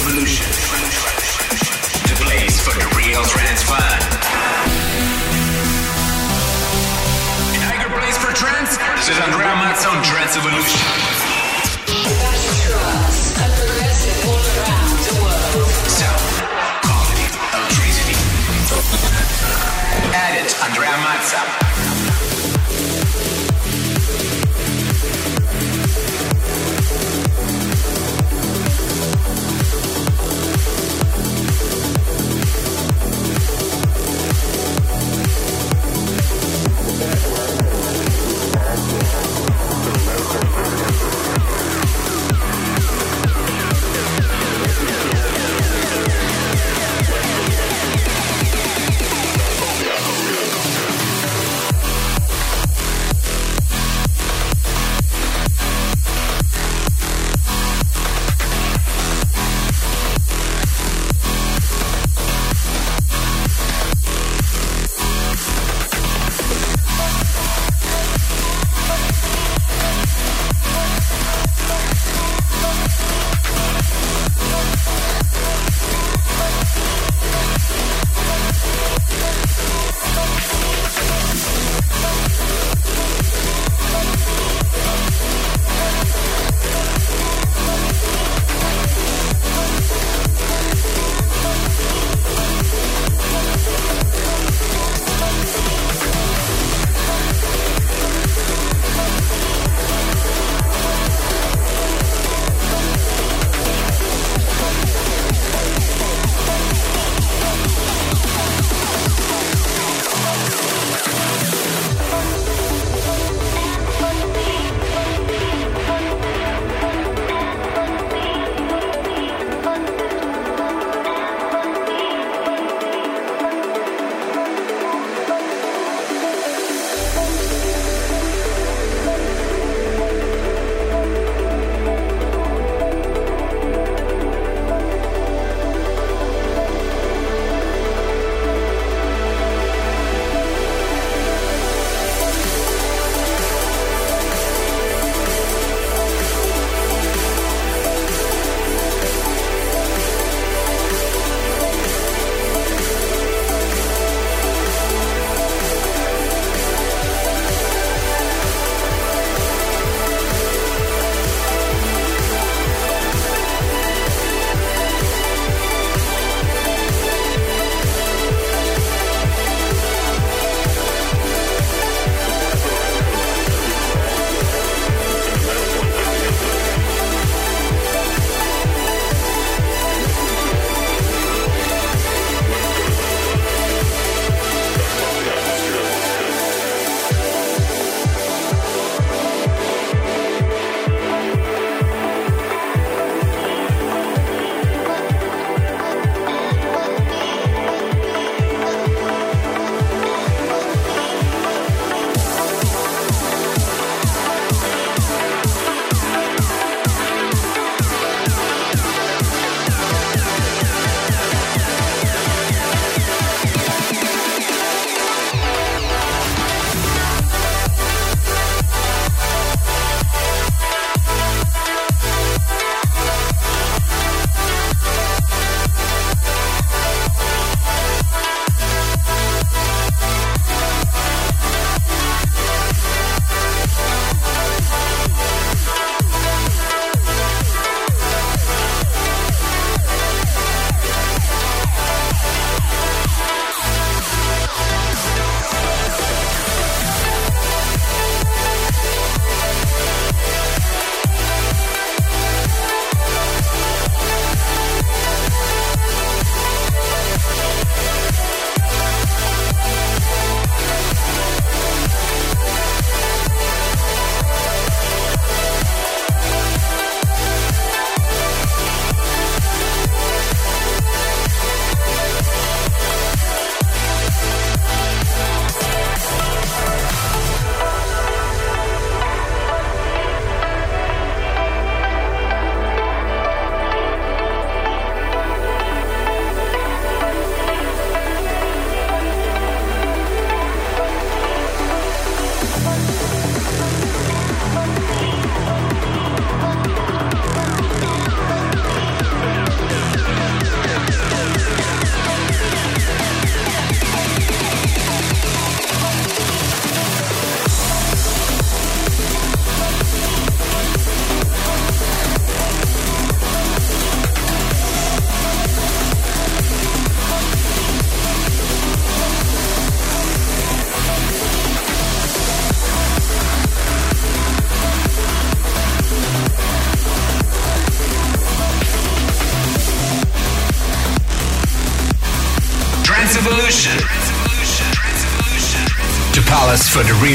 Evolution. The place for the real trance fan. Tiger place for trance? This is Andrea on Trance Evolution. Sound, quality, electricity. Add it, Andrea.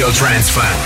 Palace for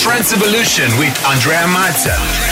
Trance Evolution with Andrea Mazza.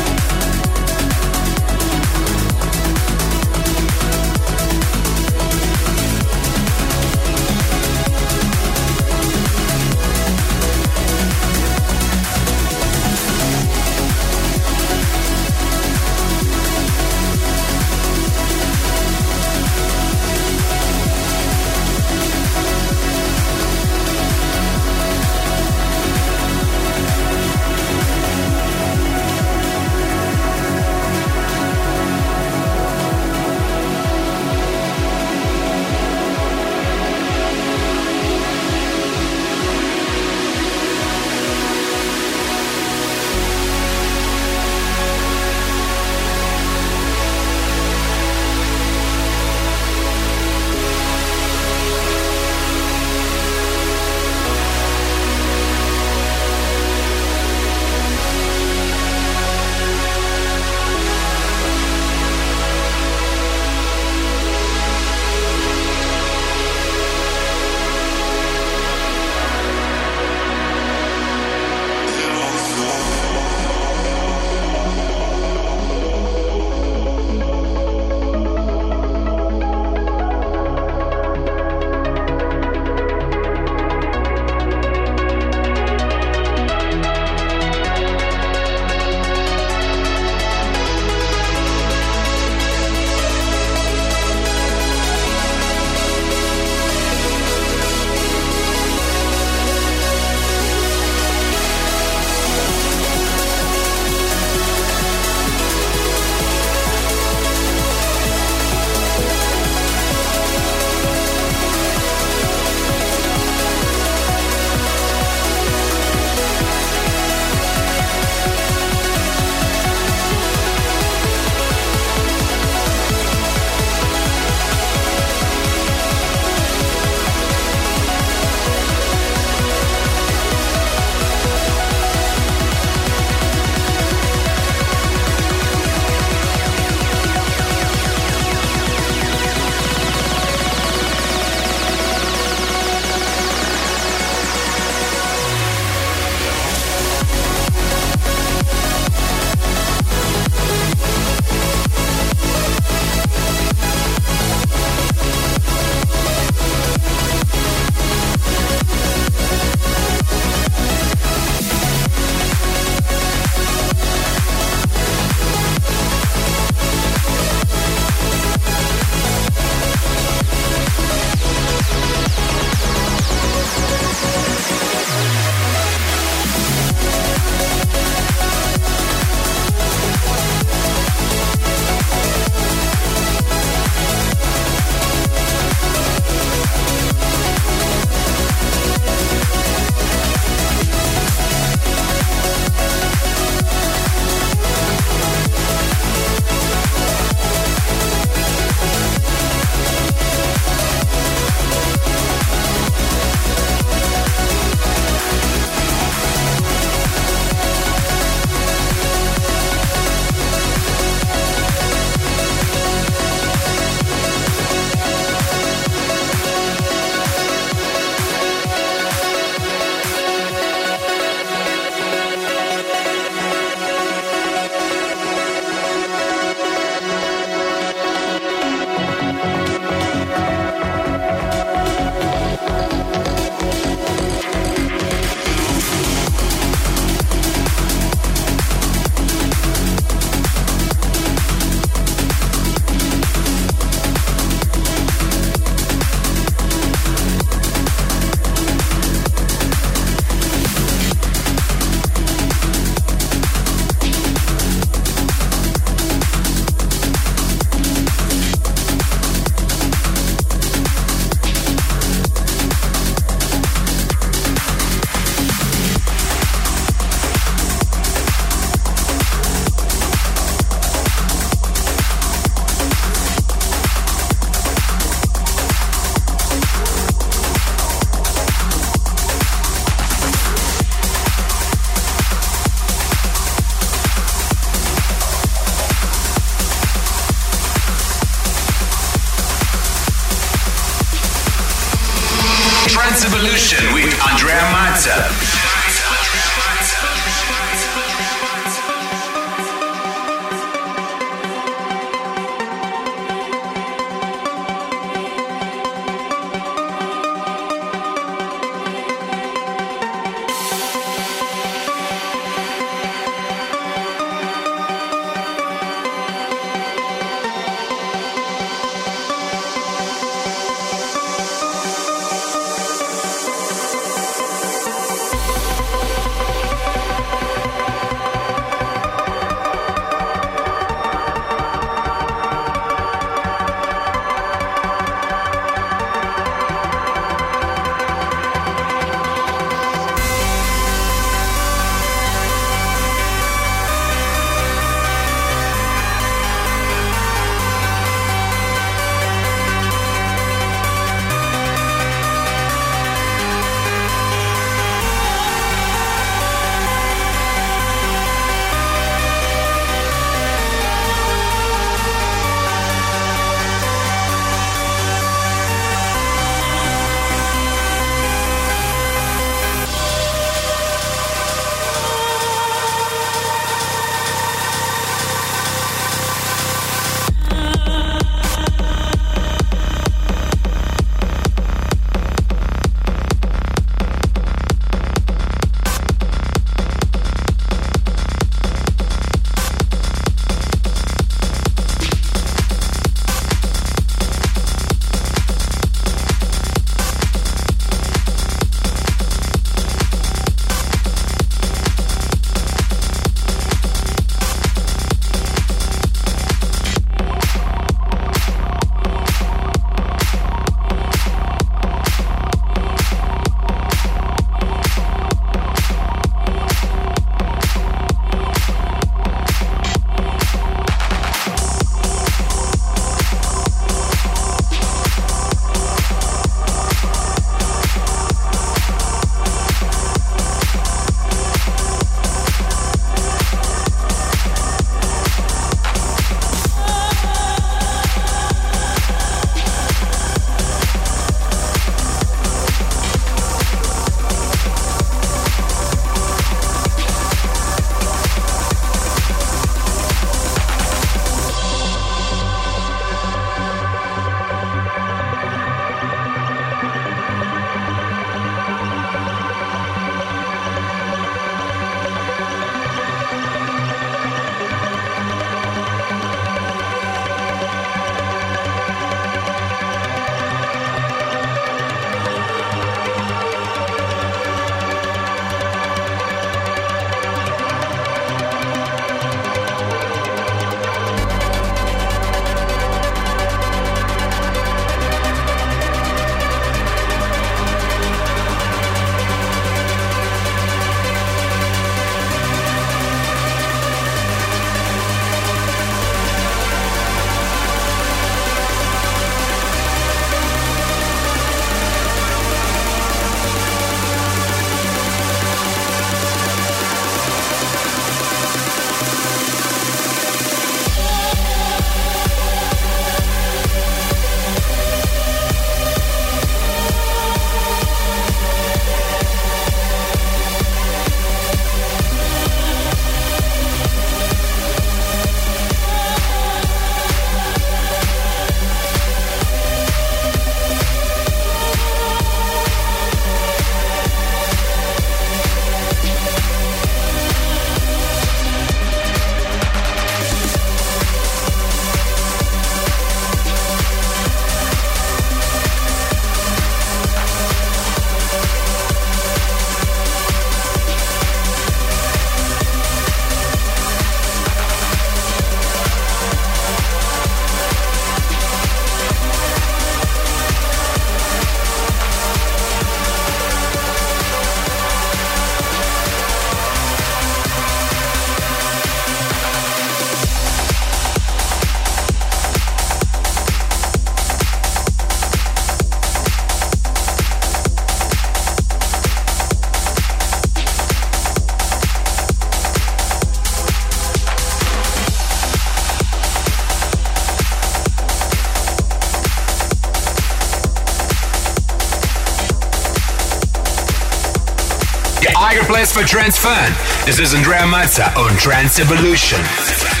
For trance fun. This is Andrea Mazza on Trance Evolution.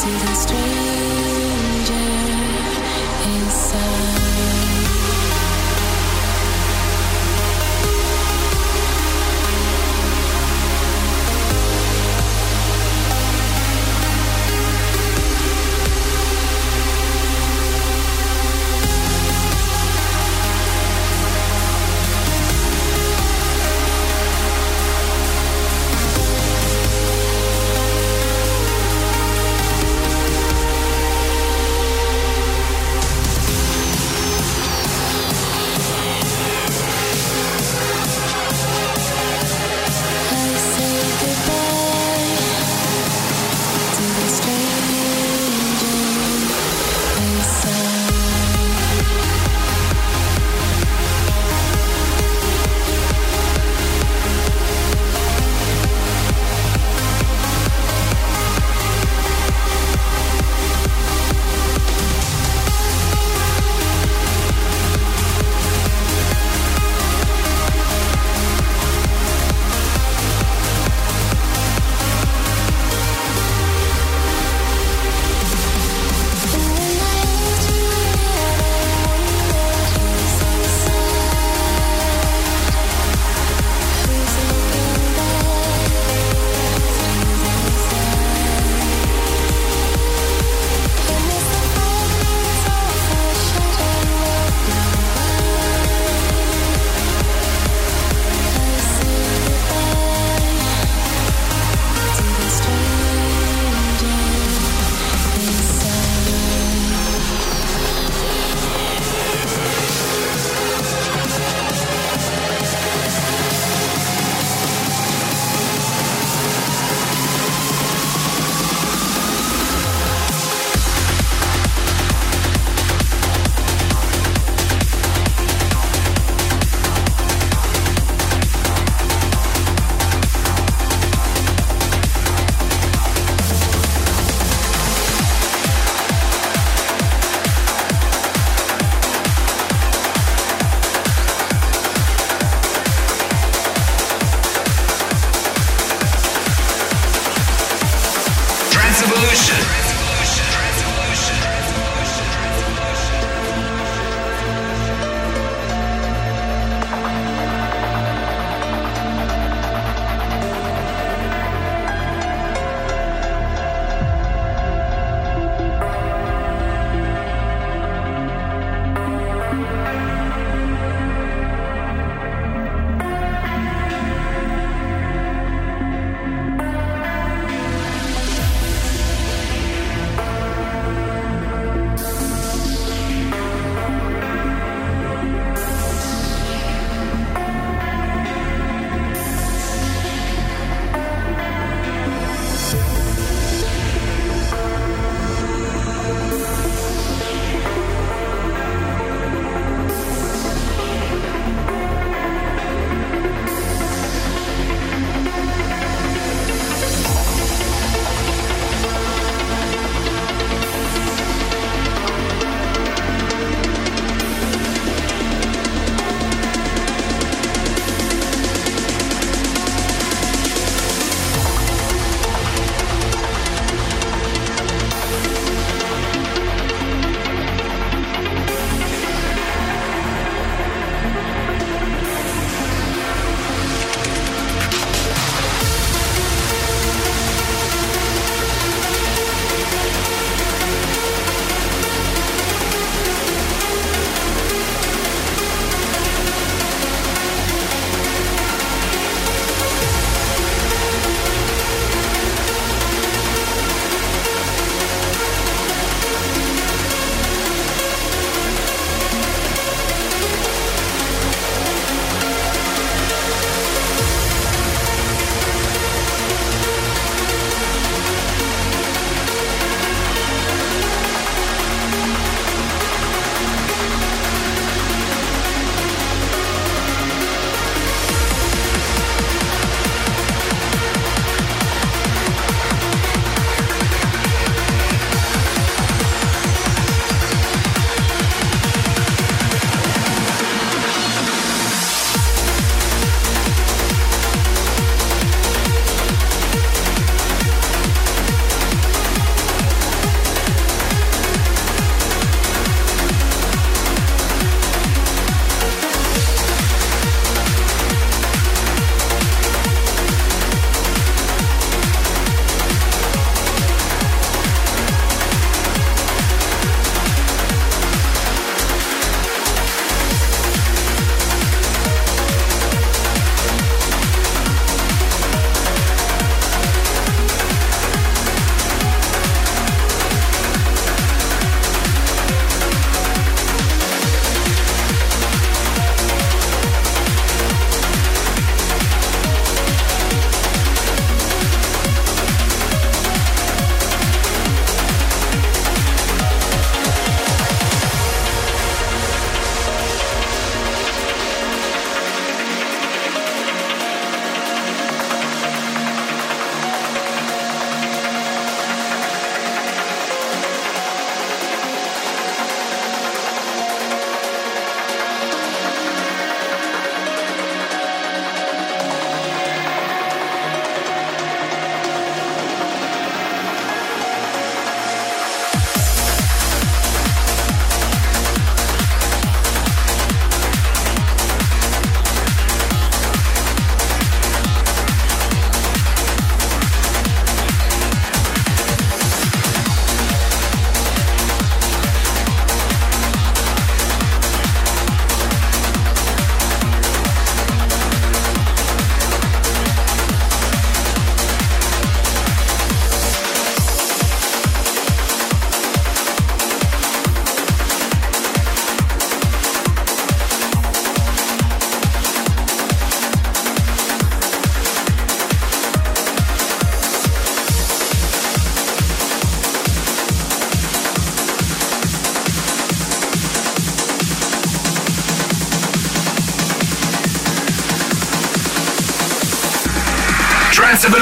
to the street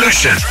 Trance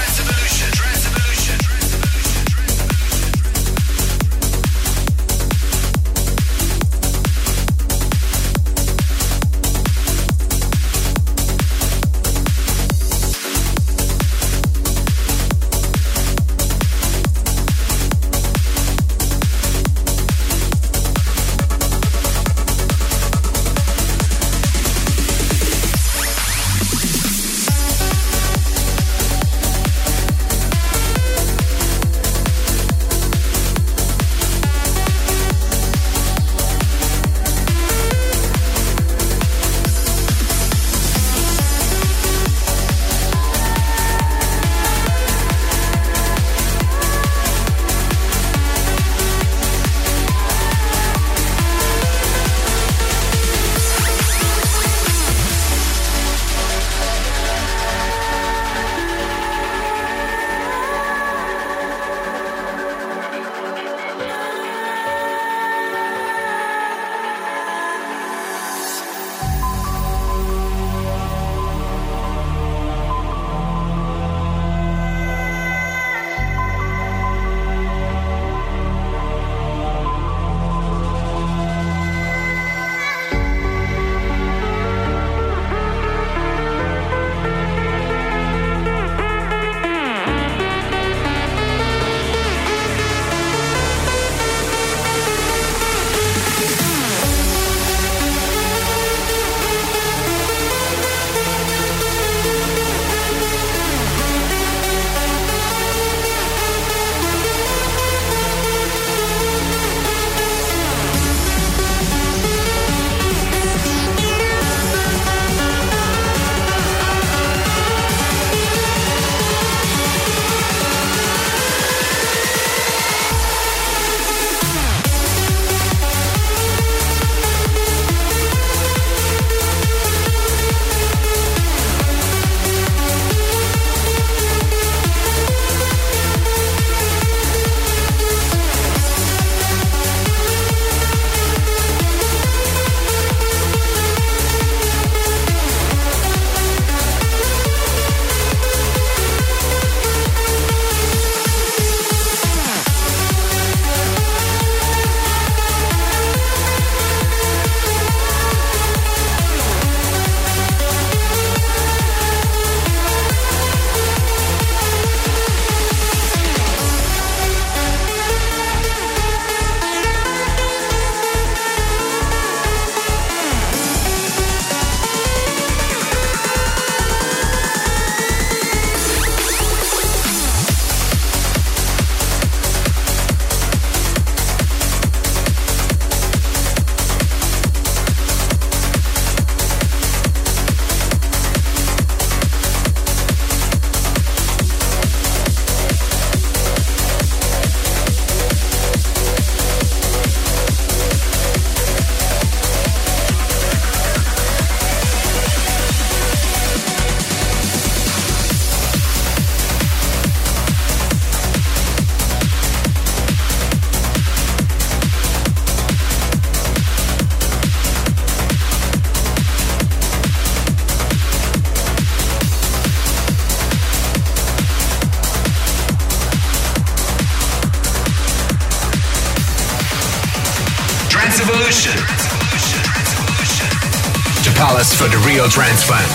Fan.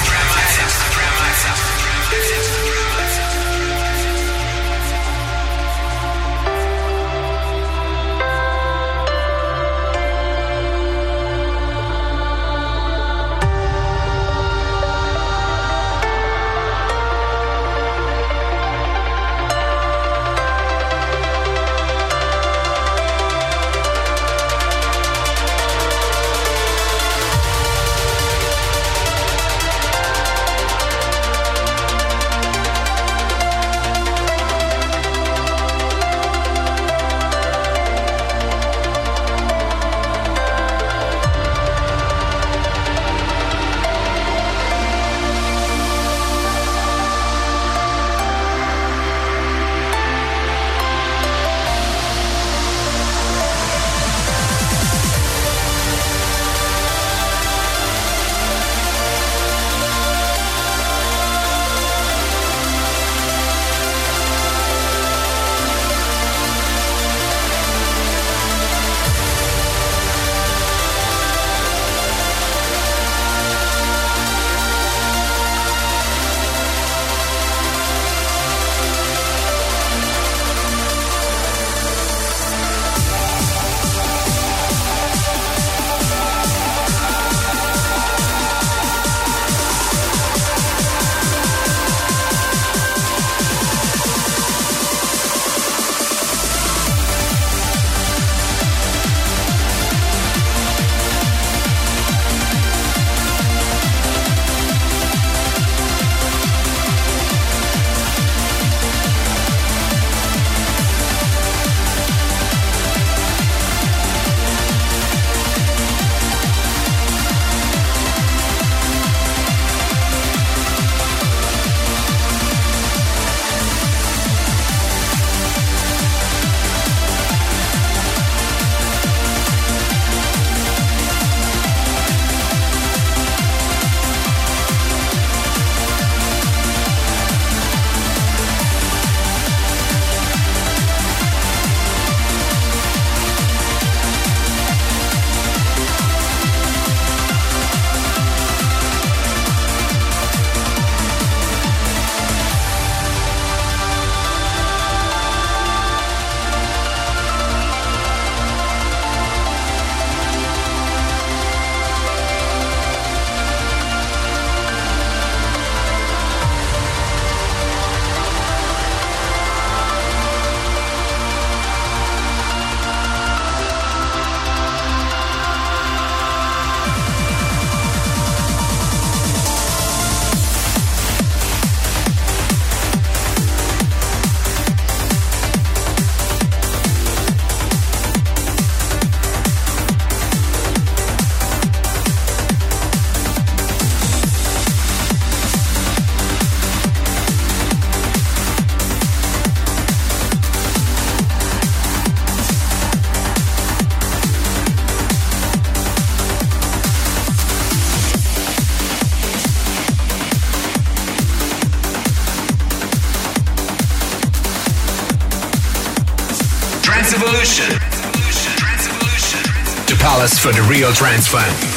For the real trance fan.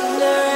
I